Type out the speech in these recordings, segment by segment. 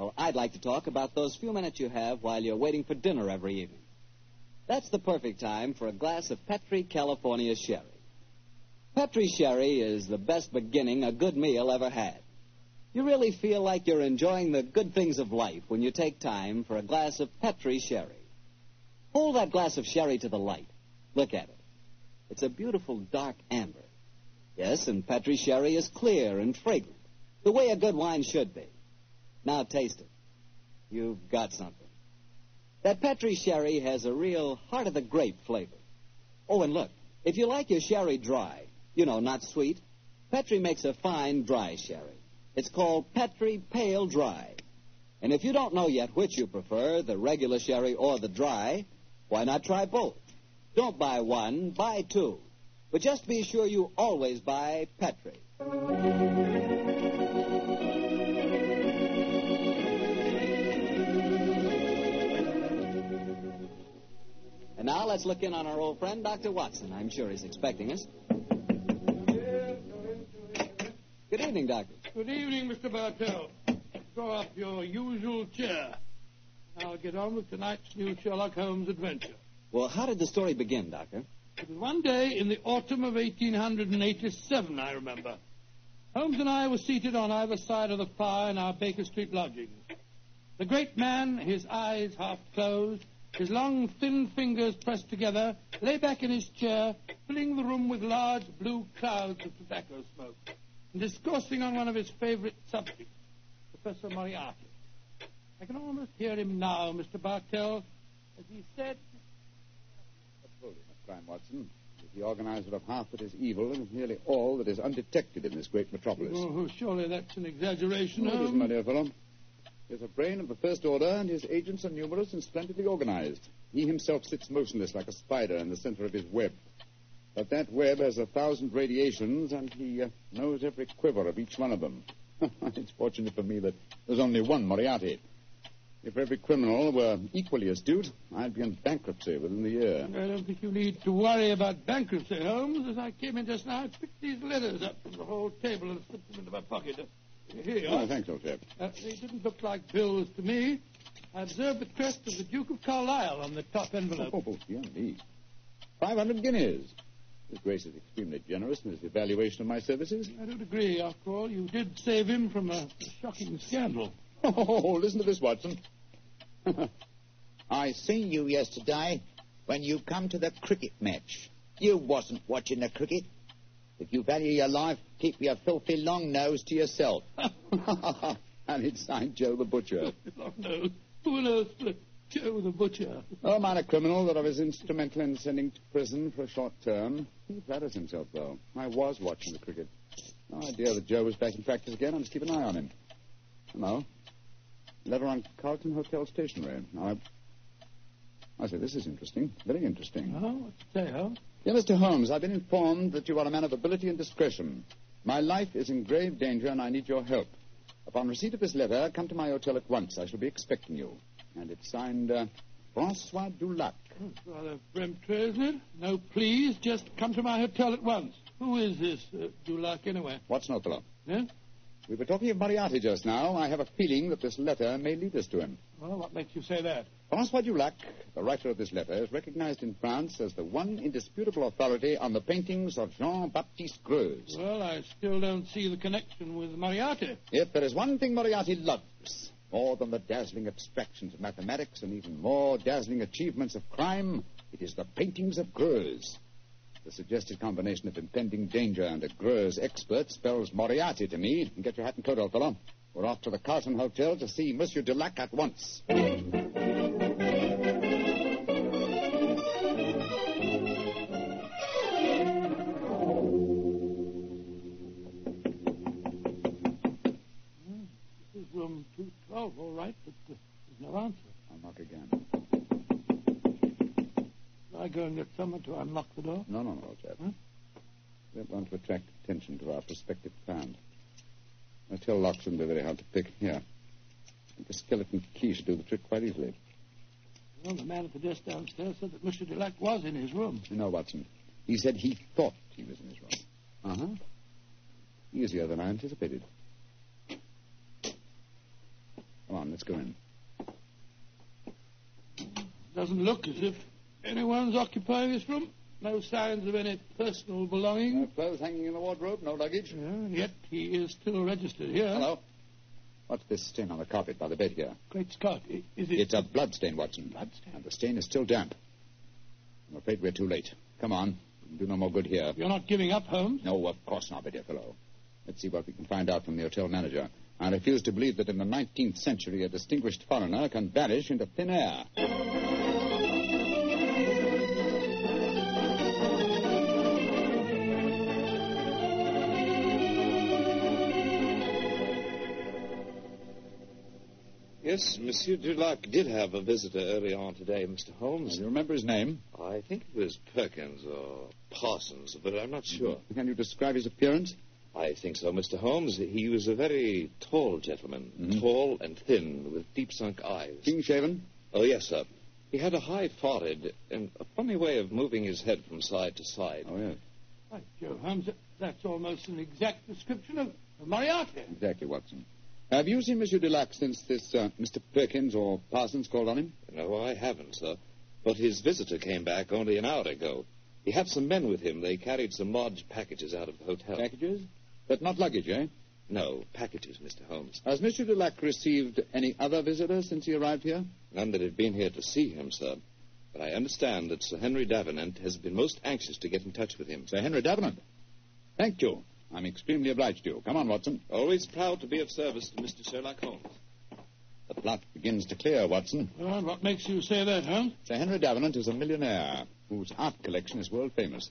well, I'd like to talk about those few minutes you have while you're waiting for dinner every evening. That's the perfect time for a glass of Petri California Sherry. Petri Sherry is the best beginning a good meal ever had. You really feel like you're enjoying the good things of life when you take time for a glass of Petri Sherry. Hold that glass of sherry to the light. Look at it. It's a beautiful dark amber. Yes, and Petri Sherry is clear and fragrant, the way a good wine should be. Now taste it. You've got something. That Petri Sherry has a real heart of the grape flavor. Oh, and look, if you like your sherry dry, you know, not sweet, Petri makes a fine dry sherry. It's called Petri Pale Dry. And if you don't know yet which you prefer, the regular sherry or the dry, why not try both? Don't buy one, buy two. But just be sure you always buy Petri. And now let's look in on our old friend, Dr. Watson. I'm sure he's expecting us. Good evening, Doctor. Good evening, Mr. Bartell. Draw up your usual chair. I'll get on with tonight's new Sherlock Holmes adventure. Well, how did the story begin, Doctor? It was one day in the autumn of 1887, I remember. Holmes and I were seated on either side of the fire in our Baker Street lodgings. The great man, his eyes half closed, his long, thin fingers pressed together, lay back in his chair, filling the room with large blue clouds of tobacco smoke, and discoursing on one of his favorite subjects, Professor Moriarty. I can almost hear him now, Mr. Bartell, as he said. Hold it, Miss Crime, Watson. He's the organizer of half that is evil and nearly all that is undetected in this great metropolis. Oh, surely that's an exaggeration, No, it isn't, um, my dear fellow. He has a brain of the first order, and his agents are numerous and splendidly organized. He himself sits motionless like a spider in the center of his web. But that web has a thousand radiations, and he uh, knows every quiver of each one of them. it's fortunate for me that there's only one Moriarty. If every criminal were equally astute, I'd be in bankruptcy within the year. I don't think you need to worry about bankruptcy, Holmes. As I came in just now, I picked these letters up from the whole table and slipped them into my pocket. Here you Oh, thanks, old chap. Uh, they didn't look like bills to me. I observed the crest of the Duke of Carlisle on the top envelope. Oh, dear me. Five hundred guineas. His Grace is extremely generous in his evaluation of my services. I don't agree. After all, you did save him from a shocking scandal. Oh, listen to this, Watson. I seen you yesterday when you come to the cricket match. You wasn't watching the cricket. If you value your life, keep your filthy long nose to yourself. and it's signed Joe the Butcher. Long nose. Who on earth Joe the Butcher? Oh, a minor criminal that I was instrumental in sending to prison for a short term. He flatters himself, though. I was watching the cricket. No idea that Joe was back in practice again. I must keep an eye on him. No. Letter on Carlton Hotel stationery. I... I say, this is interesting. Very interesting. Oh, what's say, Holmes? Dear Mr. Holmes, I've been informed that you are a man of ability and discretion. My life is in grave danger and I need your help. Upon receipt of this letter, come to my hotel at once. I shall be expecting you. And it's signed uh, Francois Dulac. It's rather peremptory, isn't it? No, please, just come to my hotel at once. Who is this uh, Dulac, anyway? What's not fellow? Yeah? We were talking of Moriarty just now. I have a feeling that this letter may lead us to him. Well, what makes you say that? Francois Dulac, the writer of this letter, is recognized in France as the one indisputable authority on the paintings of Jean-Baptiste Greuze. Well, I still don't see the connection with Moriarty. If there is one thing Moriarty loves, more than the dazzling abstractions of mathematics and even more dazzling achievements of crime, it is the paintings of Greuze. The suggested combination of impending danger and a Greuze expert spells Moriarty to me. Get your hat and coat, old fellow. We're off to the Carlton Hotel to see Monsieur Dulac at once. Someone to unlock the door. No, no, no, chap. Huh? We don't want to attract attention to our prospective client. I tell locks shouldn't be very hard to pick. Here. The skeleton key should do the trick quite easily. Well, the man at the desk downstairs said that Mr. Dulac was in his room. You know, Watson, he said he thought he was in his room. Uh-huh. Easier than I anticipated. Come on, let's go in. Doesn't look as if anyone's occupying this room. No signs of any personal belongings? No uh, clothes hanging in the wardrobe, no luggage. Yeah, yet he is still registered here. Hello. What's this stain on the carpet by the bed here? Great Scott. Is it... It's a blood stain, Watson. Blood stain? And the stain is still damp. I'm afraid we're too late. Come on. Do no more good here. You're not giving up, Holmes? No, of course not, my dear fellow. Let's see what we can find out from the hotel manager. I refuse to believe that in the 19th century a distinguished foreigner can vanish into thin air. Yes, Monsieur Dulac did have a visitor early on today, Mr. Holmes. You remember his name? I think it was Perkins or Parsons, but I'm not sure. Mm-hmm. Can you describe his appearance? I think so, Mr. Holmes. He was a very tall gentleman, mm-hmm. tall and thin, with deep sunk eyes. Clean shaven? Oh, yes, sir. He had a high forehead and a funny way of moving his head from side to side. Oh, yes. By Joe, Holmes, that's almost an exact description of, of Moriarty. Exactly, Watson. Have you seen Monsieur Dulac since this uh, Mr. Perkins or Parsons called on him? No, I haven't, sir. But his visitor came back only an hour ago. He had some men with him. They carried some large packages out of the hotel. Packages? But not luggage, eh? No, packages, Mr. Holmes. Has Monsieur Dulac received any other visitors since he arrived here? None that have been here to see him, sir. But I understand that Sir Henry Davenant has been most anxious to get in touch with him. Sir Henry Davenant. Thank you. I'm extremely obliged to you. Come on, Watson. Always proud to be of service to Mr. Sherlock Holmes. The plot begins to clear, Watson. Well, and what makes you say that, Holmes? Sir Henry Davenant is a millionaire whose art collection is world famous.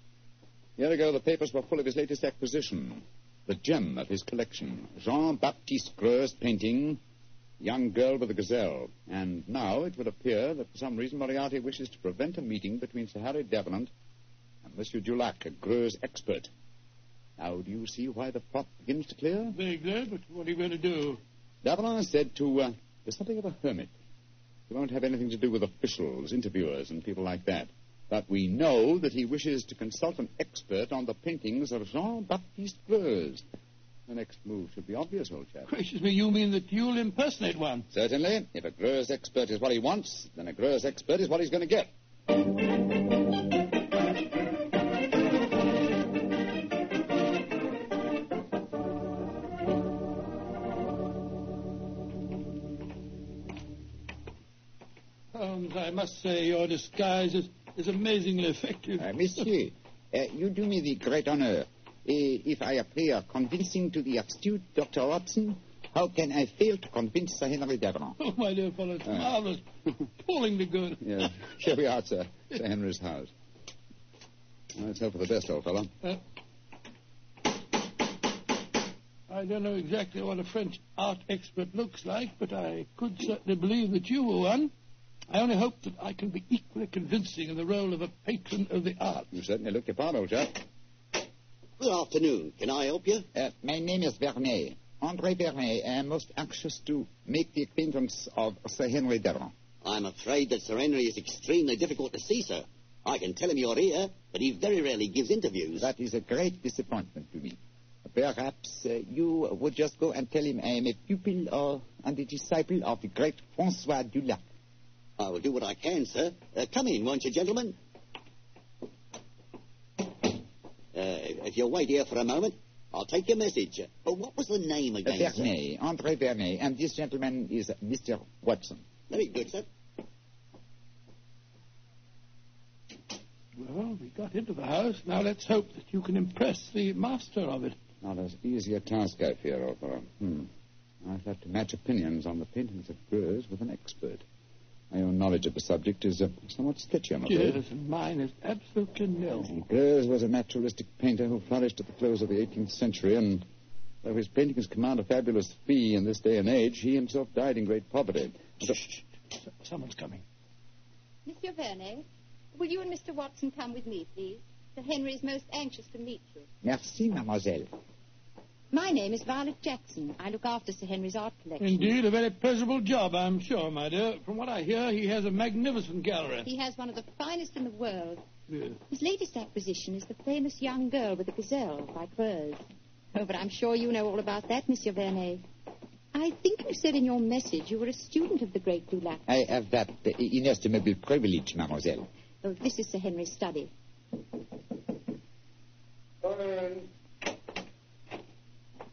A year ago, the papers were full of his latest acquisition, the gem of his collection, Jean Baptiste Greuze's painting, Young Girl with a Gazelle. And now it would appear that for some reason Moriarty wishes to prevent a meeting between Sir Harry Davenant and Monsieur Dulac, a Greuze expert. Now, do you see why the plot begins to clear? Vaguely, but what are you going to do? Davenant is said to uh, be something of a hermit. He won't have anything to do with officials, interviewers, and people like that. But we know that he wishes to consult an expert on the paintings of Jean Baptiste Greuze. The next move should be obvious, old chap. Gracious me, you mean that you'll impersonate one? Certainly. If a Greuze expert is what he wants, then a Greuze expert is what he's going to get. I must say your disguise is, is amazingly effective. Uh, monsieur, uh, you do me the great honor. Uh, if I appear convincing to the astute Dr. Watson, how can I fail to convince Sir Henry Davenant? Oh, my dear fellow, it's Uh. marvelous. Appallingly good. Yes. Here we are, sir. Sir Henry's house. Let's hope for the best, old fellow. Uh, I don't know exactly what a French art expert looks like, but I could certainly believe that you were one. I only hope that I can be equally convincing in the role of a patron of the arts. You certainly look your part, old chap. Good afternoon. Can I help you? Uh, my name is Vernet. Andre Vernet. I am most anxious to make the acquaintance of Sir Henry Davenant. I'm afraid that Sir Henry is extremely difficult to see, sir. I can tell him you're here, but he very rarely gives interviews. That is a great disappointment to me. Perhaps uh, you would just go and tell him I am a pupil of, and a disciple of the great Francois Dulac. I will do what I can, sir. Uh, come in, won't you, gentlemen? Uh, if you'll wait here for a moment, I'll take your message. Uh, what was the name Uh, again, sir? Vernet, Andre Vernet, and this gentleman is Mr. Watson. Very good, sir. Well, we got into the house. Now let's hope that you can impress the master of it. Not as easy a task, I fear, old fellow. Hmm. I've had to match opinions on the paintings of Greuze with an expert. My own knowledge of the subject is uh, somewhat sketchy, I'm afraid. Yes, and mine is absolutely nil. Greuze was a naturalistic painter who flourished at the close of the 18th century, and though his paintings command a fabulous fee in this day and age, he himself died in great poverty. So- someone's coming. Monsieur Vernet, will you and Mr. Watson come with me, please? Sir Henry is most anxious to meet you. Merci, mademoiselle. My name is Violet Jackson. I look after Sir Henry's art collection. Indeed, a very pleasurable job, I'm sure, my dear. From what I hear, he has a magnificent gallery. He has one of the finest in the world. Yes. His latest acquisition is the famous young girl with the gazelle by Greuze. Oh, but I'm sure you know all about that, Monsieur Vernet. I think you said in your message you were a student of the great Dulac. I have that uh, inestimable privilege, mademoiselle. Oh, this is Sir Henry's study.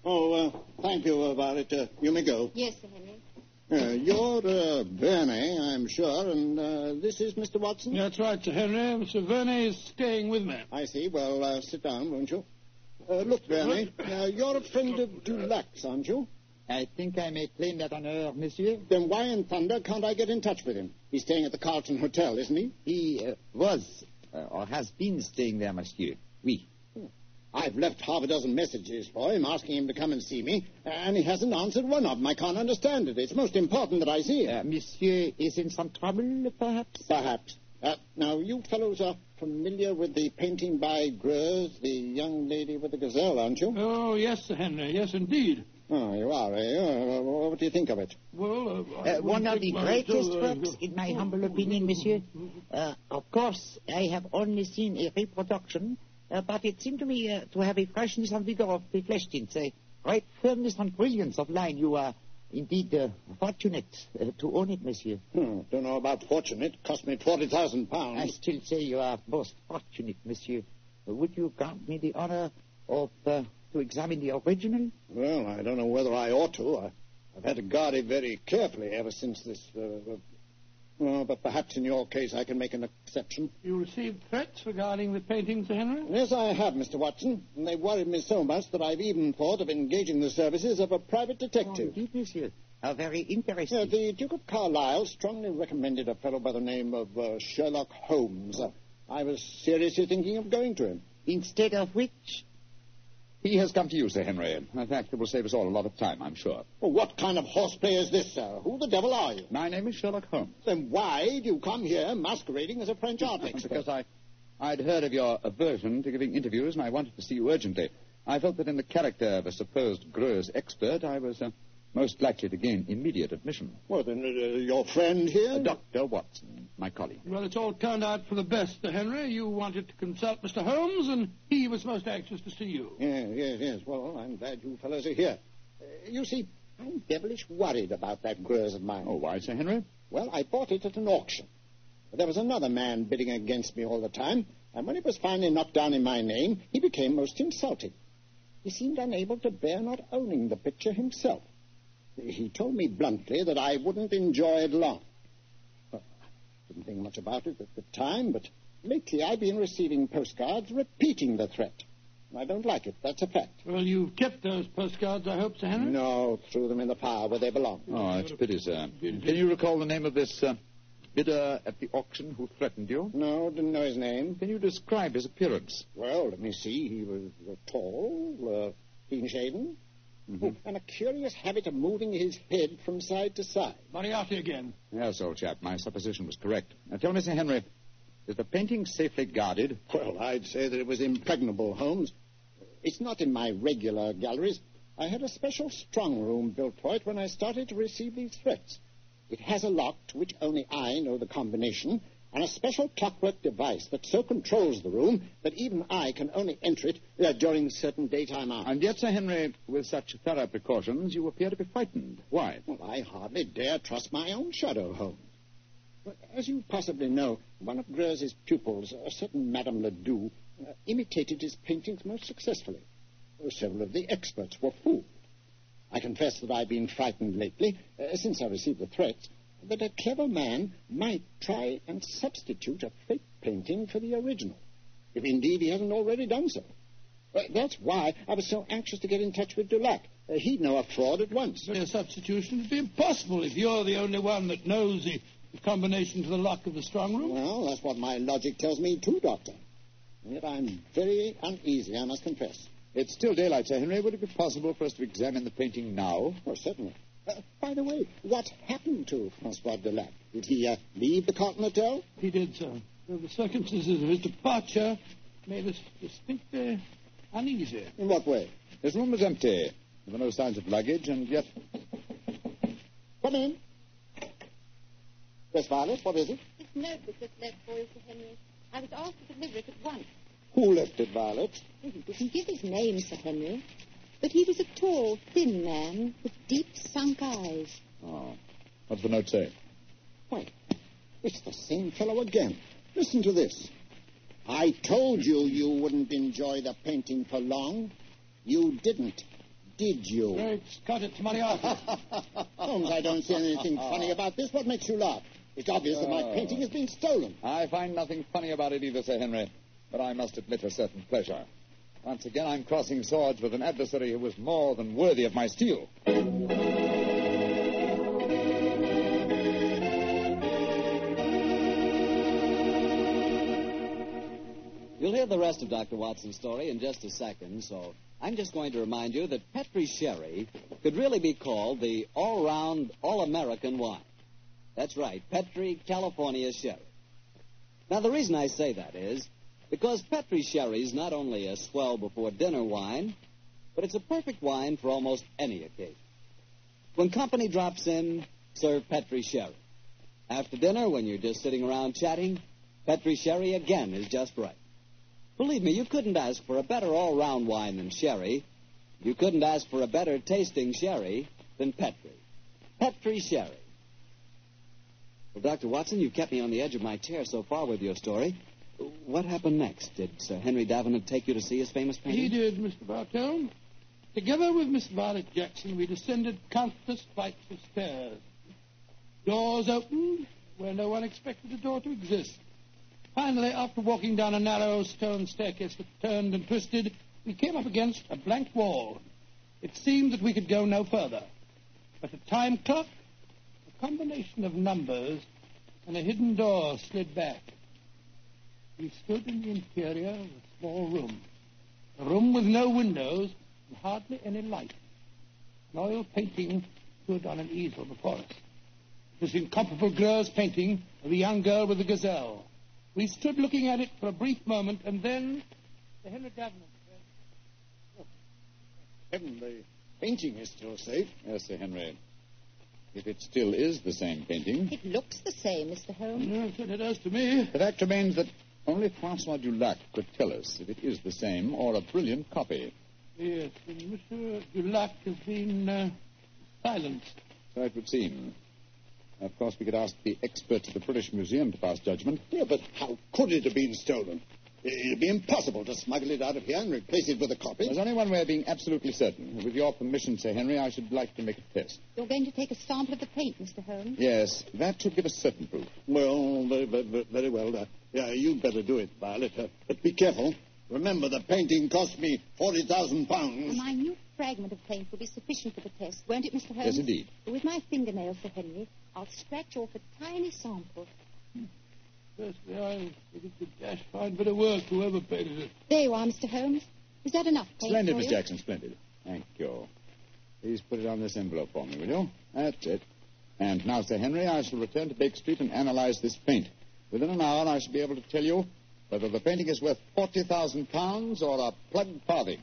Oh, uh, thank you about it. Uh, you may go. Yes, Sir Henry. Uh, you're uh, Vernet, I'm sure, and uh, this is Mr. Watson? That's right, Sir Henry. Mr. Vernet is staying with me. I see. Well, uh, sit down, won't you? Uh, look, Vernet, uh, you're a friend of Dulac's, aren't you? I think I may claim that honor, monsieur. Then why in thunder can't I get in touch with him? He's staying at the Carlton Hotel, isn't he? He uh, was, uh, or has been staying there, monsieur. Oui. I've left half a dozen messages for him asking him to come and see me, and he hasn't answered one of them. I can't understand it. It's most important that I see him. Uh, monsieur is in some trouble, perhaps? Perhaps. Uh, now, you fellows are familiar with the painting by Greuze, the young lady with the gazelle, aren't you? Oh, yes, Sir Henry. Yes, indeed. Oh, you are, eh? Uh, what do you think of it? Well, uh, Uh, one of the greatest myself, uh, works, in my humble opinion, monsieur. Uh, of course, I have only seen a reproduction, but it seemed to me uh, to have a freshness and vigor of the flesh tints, a great firmness and brilliance of line. You are indeed uh, fortunate uh, to own it, monsieur. Hmm, don't know about fortunate. Cost me 40,000 pounds. I still say you are most fortunate, monsieur. Uh, would you grant me the honor of uh, to examine the original? Well, I don't know whether I ought to. I, I've had to guard it very carefully ever since this. Uh, well, but perhaps in your case I can make an exception. You received threats regarding the painting, Sir Henry? Yes, I have, Mr. Watson. And they worried me so much that I've even thought of engaging the services of a private Oh, detective. indeed, monsieur. How very interesting. Uh, the Duke of Carlisle strongly recommended a fellow by the name of uh, Sherlock Holmes. Uh, I was seriously thinking of going to him. Instead of which, He has come to you, Sir Henry. In fact, it will save us all a lot of time, I'm sure. Well, what kind of horseplay is this, sir? Who the devil are you? My name is Sherlock Holmes. Then why do you come here masquerading as a French art expert? Because I, I'd heard of your aversion to giving interviews, and I wanted to see you urgently. I felt that in the character of a supposed Greuze expert, I was uh, most likely to gain immediate admission. Well, then, uh, your friend here? Uh, Dr. Watson, my colleague. Well, it's all turned out for the best, Sir Henry. You wanted to consult Mr. Holmes, and he was most anxious to see you. Yes, yes, yes. Well, I'm glad you fellows are here. Uh, you see, I'm devilish worried about that Greuze of mine. Oh, why, Sir Henry? Well, I bought it at an auction. There was another man bidding against me all the time, and when it was finally knocked down in my name, he became most insulted. He seemed unable to bear not owning the picture himself. He told me bluntly that I wouldn't enjoy it long. Well, I didn't think much about it at the time, but lately I've been receiving postcards repeating the threat. I don't like it, that's a fact. Well, you've kept those postcards, I hope, Sir Henry? No, threw them in the fire where they belong. Oh, that's a pity, sir. Can you recall the name of this uh, bidder at the auction who threatened you? No, didn't know his name. Can you describe his appearance? Well, let me see. He was uh, tall, uh, clean shaven, Mm-hmm. Oh, and a curious habit of moving his head from side to side. Moriarty again. Yes, old chap, my supposition was correct. Now, tell me, Sir Henry, is the painting safely guarded? Well, I'd say that it was impregnable, Holmes. It's not in my regular galleries. I had a special strong room built for it when I started to receive these threats. It has a lock to which only I know the combination, and a special clockwork device that so controls the room that even I can only enter it uh, during certain daytime hours. And yet, Sir Henry, with such thorough precautions, you appear to be frightened. Why? Well, I hardly dare trust my own shadow, Holmes. Well, as you possibly know, one of Greuze's pupils, a certain Madame Ledoux, uh, imitated his paintings most successfully. Several of the experts were fooled. I confess that I've been frightened lately, uh, since I received the threats, that a clever man might try and substitute a fake painting for the original, if indeed he hasn't already done so. Uh, that's why I was so anxious to get in touch with Dulac. Uh, he'd know a fraud at once. But a substitution would be impossible if you're the only one that knows the combination to the lock of the strong room. Well, that's what my logic tells me too, Doctor. And yet I'm very uneasy, I must confess. It's still daylight, Sir Henry. Would it be possible for us to examine the painting now? Well, certainly. Uh, by the way, what happened to Francois Dulac? Did he uh, leave the Continent Hotel? He did, sir. Well, the circumstances of his departure made us distinctly uneasy. In what way? His room was empty. There were no signs of luggage, and yet. Come in. Yes, Violet, what is it? This note was just left for you, Sir Henry. I was asked to deliver it at once. Who left it, Violet? Well, he didn't give his name, Sir Henry. But he was a tall, thin man with deep, sunk eyes. Oh. What's the note say? Why, it's the same fellow again. Listen to this. I told you you wouldn't enjoy the painting for long. You didn't, did you? Great Scott, it's Moriarty. Holmes, I don't see anything funny about this. What makes you laugh? It's obvious that my Oh. painting has been stolen. I find nothing funny about it either, Sir Henry. But I must admit a certain pleasure. Once again, I'm crossing swords with an adversary who was more than worthy of my steel. You'll hear the rest of Dr. Watson's story in just a second, so I'm just going to remind you that Petri Sherry could really be called the all-round, all-American wine. That's right, Petri California Sherry. Now, the reason I say that is because Petri Sherry's not only a swell before dinner wine, but it's a perfect wine for almost any occasion. When company drops in, serve Petri Sherry. After dinner, when you're just sitting around chatting, Petri Sherry again is just right. Believe me, you couldn't ask for a better all-round wine than sherry. You couldn't ask for a better tasting sherry than Petri. Petri Sherry. Well, Dr. Watson, you've kept me on the edge of my chair so far with your story. What happened next? Did Sir Henry Davenant take you to see his famous painting? He did, Mr. Bartell. Together with Miss Violet Jackson, we descended countless flights of stairs. Doors opened where no one expected a door to exist. Finally, after walking down a narrow stone staircase that turned and twisted, we came up against a blank wall. It seemed that we could go no further. But a time clock, a combination of numbers, and a hidden door slid back. We stood in the interior of a small room. A room with no windows and hardly any light. An oil painting stood on an easel before us. It was incomparable Greuze painting of a young girl with a gazelle. We stood looking at it for a brief moment, and then Sir Henry Davenant said, Heaven, the painting is still safe. Yes, Sir Henry. If it still is the same painting, It looks the same, Mr. Holmes. Yes, it does to me. the fact remains that only Francois Dulac could tell us if it is the same or a brilliant copy. Yes, and Monsieur Dulac has been uh, silenced. So it would seem. Of course, we could ask the experts at the British Museum to pass judgment. Yeah, but how could it have been stolen? It'd be impossible to smuggle it out of here and replace it with a copy. There's only one way of being absolutely certain. With your permission, Sir Henry, I should like to make a test. You're going to take a sample of the paint, Mr. Holmes. Yes, that should give us certain proof. Well, very, very, very well. Uh, yeah, you'd better do it, Violet. Uh, but be careful. Remember, the painting cost me 40,000 pounds. A pounds. minute fragment of paint will be sufficient for the test, won't it, Mr. Holmes? Yes, indeed. With my fingernails, Sir Henry, I'll scratch off a tiny sample. Firstly, I think it's a dash fine bit of work, whoever painted it. There you are, Mr. Holmes. Is that enough paint Splendid, for Miss you? Jackson, splendid. Thank you. Please put it on this envelope for me, will you? That's it. And now, Sir Henry, I shall return to Baker Street and analyze this paint. Within an hour, I shall be able to tell you whether the painting is worth 40,000 pounds or a plug farthing.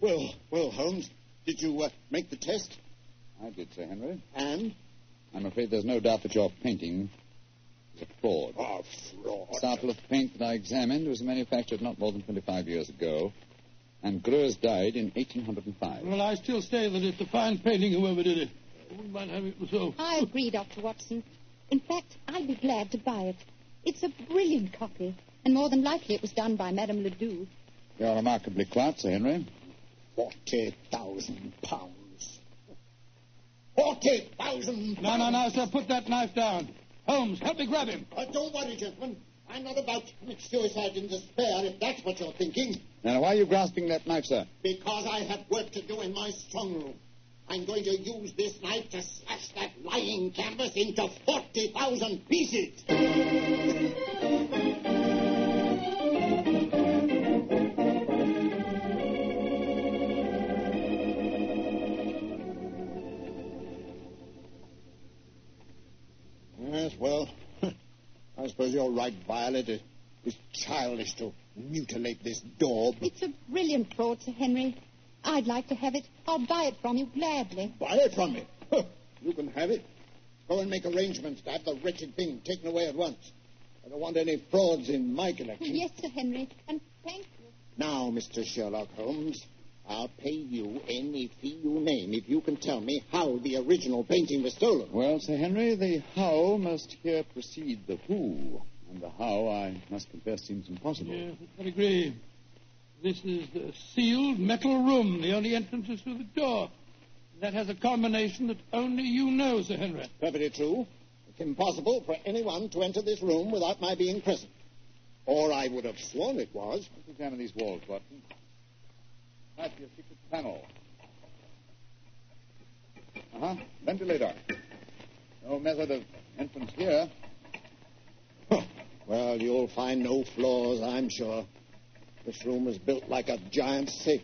Well, well, Holmes, did you uh, make the test? I did, Sir Henry. And? I'm afraid there's no doubt that your painting fraud. Oh, fraud. The sample of paint that I examined was manufactured not more than 25 years ago, and Greuze died in 1805. Well, I still say that it's a fine painting, whoever did it. I wouldn't mind having it myself. I agree, Dr. Watson. In fact, I'd be glad to buy it. It's a brilliant copy, and more than likely it was done by Madame Ledoux. You're remarkably quiet, Sir Henry. 40,000 pounds. 40,000 No, no, no, sir, put that knife down. Holmes, help me grab him. Uh, don't worry, gentlemen. I'm not about to commit suicide in despair, if that's what you're thinking. Now, why are you grasping that knife, sir? Because I have work to do in my strong room. I'm going to use this knife to slash that lying canvas into 40,000 pieces. Well, I suppose you're right, Violet. It is childish to mutilate this daub. It's a brilliant fraud, Sir Henry. I'd like to have it. I'll buy it from you gladly. Buy it from me. you can have it. Go and make arrangements to have the wretched thing taken away at once. I don't want any frauds in my collection. Yes, Sir Henry. And thank you. Now, Mr. Sherlock Holmes, I'll pay you any fee you name if you can tell me how the original painting was stolen. Well, Sir Henry, the how must here precede the who. And the how, I must confess, seems impossible. Yes, I agree. This is the sealed metal room. The only entrance is through the door. That has a combination that only you know, Sir Henry. Perfectly true. It's impossible for anyone to enter this room without my being present. Or I would have sworn it was. Let's examine these walls, Watson. Might be a secret panel. Uh-huh. Ventilator. No method of entrance here. Well, you'll find no flaws, I'm sure. This room is built like a giant safe.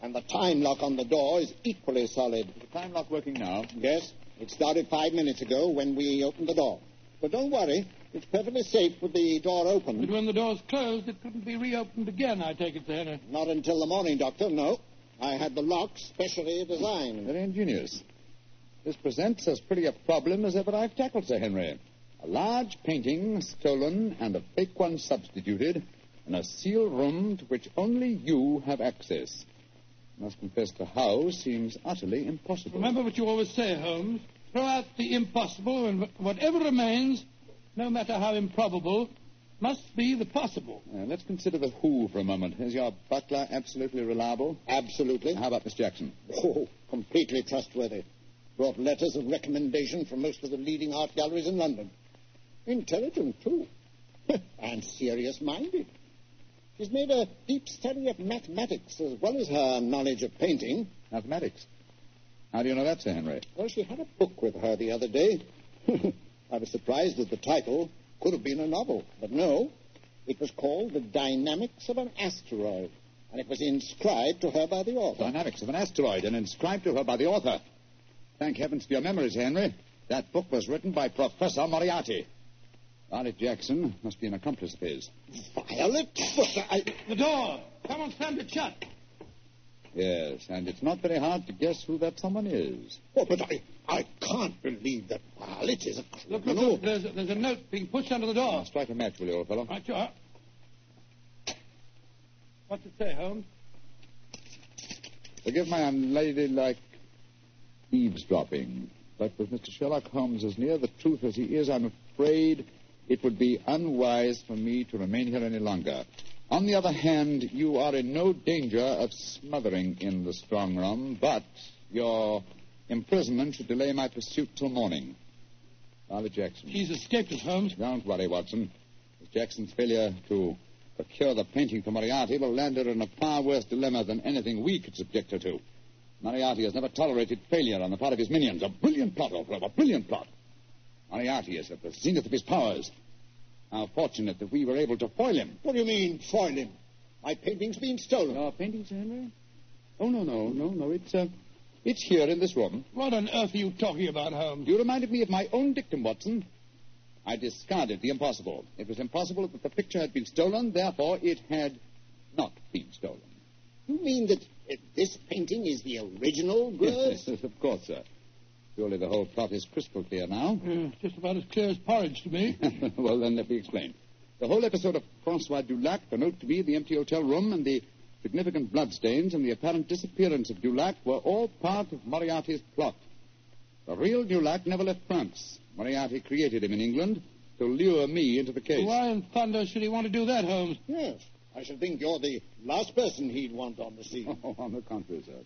And the time lock on the door is equally solid. Is the time lock working now? Yes, it started five minutes ago when we opened the door. But don't worry, it's perfectly safe with the door open. But when the door's closed, it couldn't be reopened again, I take it, Sir Henry. Not until the morning, Doctor, no. I had the lock specially designed. Very ingenious. This presents as pretty a problem as ever I've tackled, Sir Henry. A large painting stolen and a fake one substituted in a sealed room to which only you have access. I must confess the how seems utterly impossible. Remember what you always say, Holmes. Throw out the impossible, and whatever remains, no matter how improbable, must be the possible. Uh, let's consider the who for a moment. Is your butler absolutely reliable? Absolutely. How about Miss Jackson? Oh, completely trustworthy. Brought letters of recommendation from most of the leading art galleries in London. Intelligent, too. and serious minded. She's made a deep study of mathematics as well as her knowledge of painting. Mathematics. How do you know that, Sir Henry? Well, she had a book with her the other day. I was surprised at the title. Could have been a novel, but no. It was called The Dynamics of an Asteroid, and it was inscribed to her by the author. Dynamics of an asteroid and inscribed to her by the author. Thank heavens for your memories, Henry. That book was written by Professor Moriarty. Violet Jackson must be an accomplice of his. Violet? But I... The door! Someone slammed it shut. Yes, and it's not very hard to guess who that someone is. Oh, but I, I can't believe that Violet is a Look, look, criminal. look. There's, a- there's a note being pushed under the door. Strike a match, will you, old fellow? Right, sure. What's it say, Holmes? Forgive my unladylike eavesdropping, but with Mr. Sherlock Holmes as near the truth as he is, I'm afraid it would be unwise for me to remain here any longer. On the other hand, you are in no danger of smothering in the strong room, but your imprisonment should delay my pursuit till morning. Violet Jackson. He's escaped us, Holmes. Don't worry, Watson. Miss Jackson's failure to procure the painting for Moriarty will land her in a far worse dilemma than anything we could subject her to. Moriarty has never tolerated failure on the part of his minions. A brilliant plot, old fellow, a brilliant plot. Moriarty is at the zenith of his powers. How fortunate that we were able to foil him. What do you mean, foil him? My painting's been stolen. Your painting, Sir Henry? Oh, no, no, no, no. It's, uh, it's here in this room. What on earth are you talking about, Holmes? You reminded me of my own dictum, Watson. I discarded the impossible. It was impossible that the picture had been stolen, therefore it had not been stolen. You mean that this painting is the original, Greuze? Yes, of course, sir. Surely the whole plot is crystal clear now. Uh, just about as clear as porridge to me. well, then let me explain. The whole episode of Francois Dulac, the note to be, the empty hotel room, and the significant bloodstains and the apparent disappearance of Dulac were all part of Moriarty's plot. The real Dulac never left France. Moriarty created him in England to lure me into the case. Why in thunder should he want to do that, Holmes? Yes. I should think you're the last person he'd want on the scene. Oh, on the contrary, sir.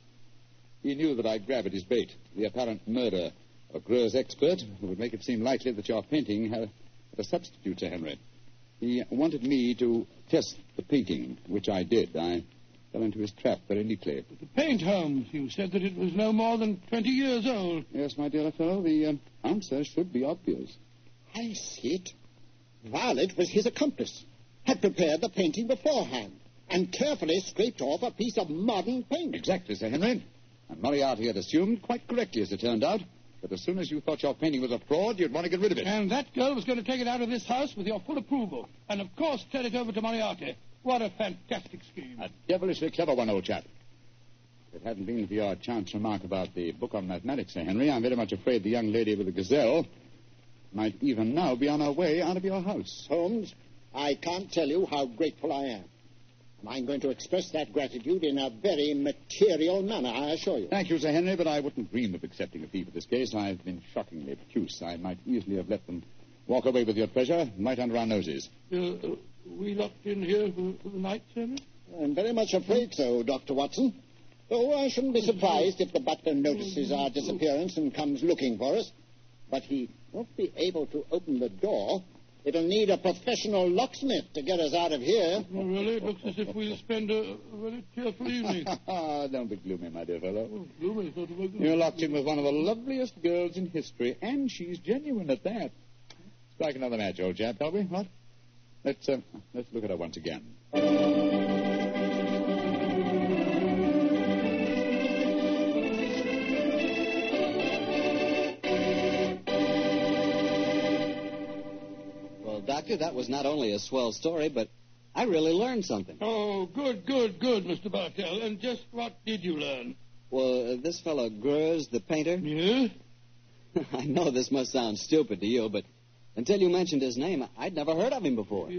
He knew that I'd grab at his bait, the apparent murder of a Greuze expert who would make it seem likely that your painting had a substitute, Sir Henry. He wanted me to test the painting, which I did. I fell into his trap very neatly. The paint, Holmes. You said that it was no more than 20 years old. Yes, my dear fellow, the um, answer should be obvious. I see it. Violet was his accomplice, had prepared the painting beforehand, and carefully scraped off a piece of modern paint. Exactly, Sir Henry. And Moriarty had assumed, quite correctly as it turned out, that as soon as you thought your painting was a fraud, you'd want to get rid of it. And that girl was going to take it out of this house with your full approval. And, of course, turn it over to Moriarty. What a fantastic scheme. A devilishly clever one, old chap. If it hadn't been for your chance remark about the book on mathematics, Sir Henry, I'm very much afraid the young lady with the gazelle might even now be on her way out of your house. Holmes, I can't tell you how grateful I am. And I'm going to express that gratitude in a very material manner, I assure you. Thank you, Sir Henry, but I wouldn't dream of accepting a fee for this case. I've been shockingly obtuse. I might easily have let them walk away with your treasure right under our noses. Uh, we locked in here for, for the night, Sir Henry? I'm very much afraid so, Dr. Watson. Oh, I shouldn't be surprised if the butler notices our disappearance and comes looking for us. But he won't be able to open the door. It'll need a professional locksmith to get us out of here. Well, really, it looks as if we'll spend a, a very cheerful evening. Don't be gloomy, my dear fellow. Oh, gloomy is not a word. You're locked in with one of the loveliest girls in history, and she's genuine at that. Strike another match, old chap, shall we? What? Let's, uh, let's look at her once again. Doctor, that was not only a swell story, but I really learned something. Oh, good, good, good, Mr. Bartell. And just what did you learn? Well, uh, this fellow Greuze, the painter, Yeah? I know this must sound stupid to you, but until you mentioned his name, I'd never heard of him before.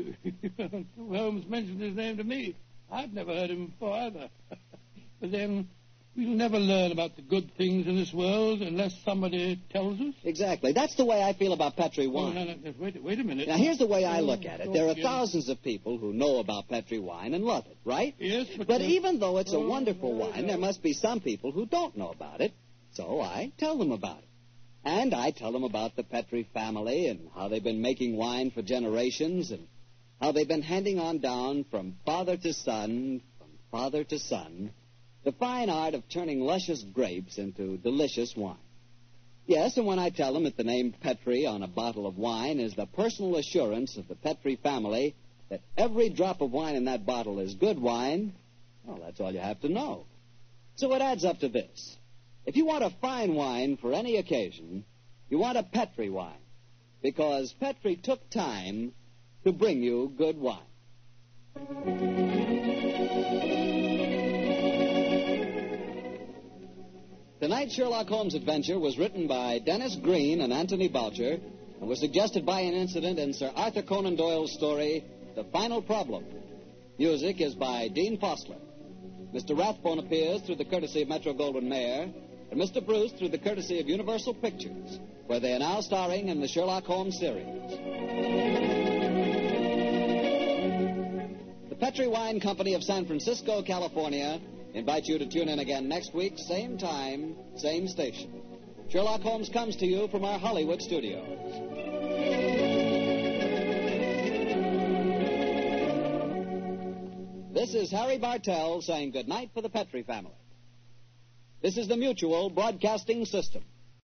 Holmes mentioned his name to me. I'd never heard him before either. but then, we'll never learn about the good things in this world unless somebody tells us. Exactly. That's the way I feel about Petri wine. no, no, no, wait, wait a minute. Now, here's the way I look at it. There are thousands of people who know about Petri wine and love it, right? Yes, but... But even though it's a oh, wonderful wine, there must be some people who don't know about it. So I tell them about it. And I tell them about the Petri family and how they've been making wine for generations and how they've been handing on down from father to son, from father to son, the fine art of turning luscious grapes into delicious wine. Yes, and when I tell them that the name Petri on a bottle of wine is the personal assurance of the Petri family that every drop of wine in that bottle is good wine, well, that's all you have to know. So it adds up to this. If you want a fine wine for any occasion, you want a Petri wine. Because Petri took time to bring you good wine. Tonight's Sherlock Holmes adventure was written by Dennis Green and Anthony Boucher and was suggested by an incident in Sir Arthur Conan Doyle's story, The Final Problem. Music is by Dean Fossler. Mr. Rathbone appears through the courtesy of Metro Goldwyn Mayer, and Mr. Bruce through the courtesy of Universal Pictures, where they are now starring in the Sherlock Holmes series. The Petri Wine Company of San Francisco, California, invites you to tune in again next week, same time, same station. Sherlock Holmes comes to you from our Hollywood studios. This is Harry Bartell saying goodnight for the Petri family. This is the Mutual Broadcasting System.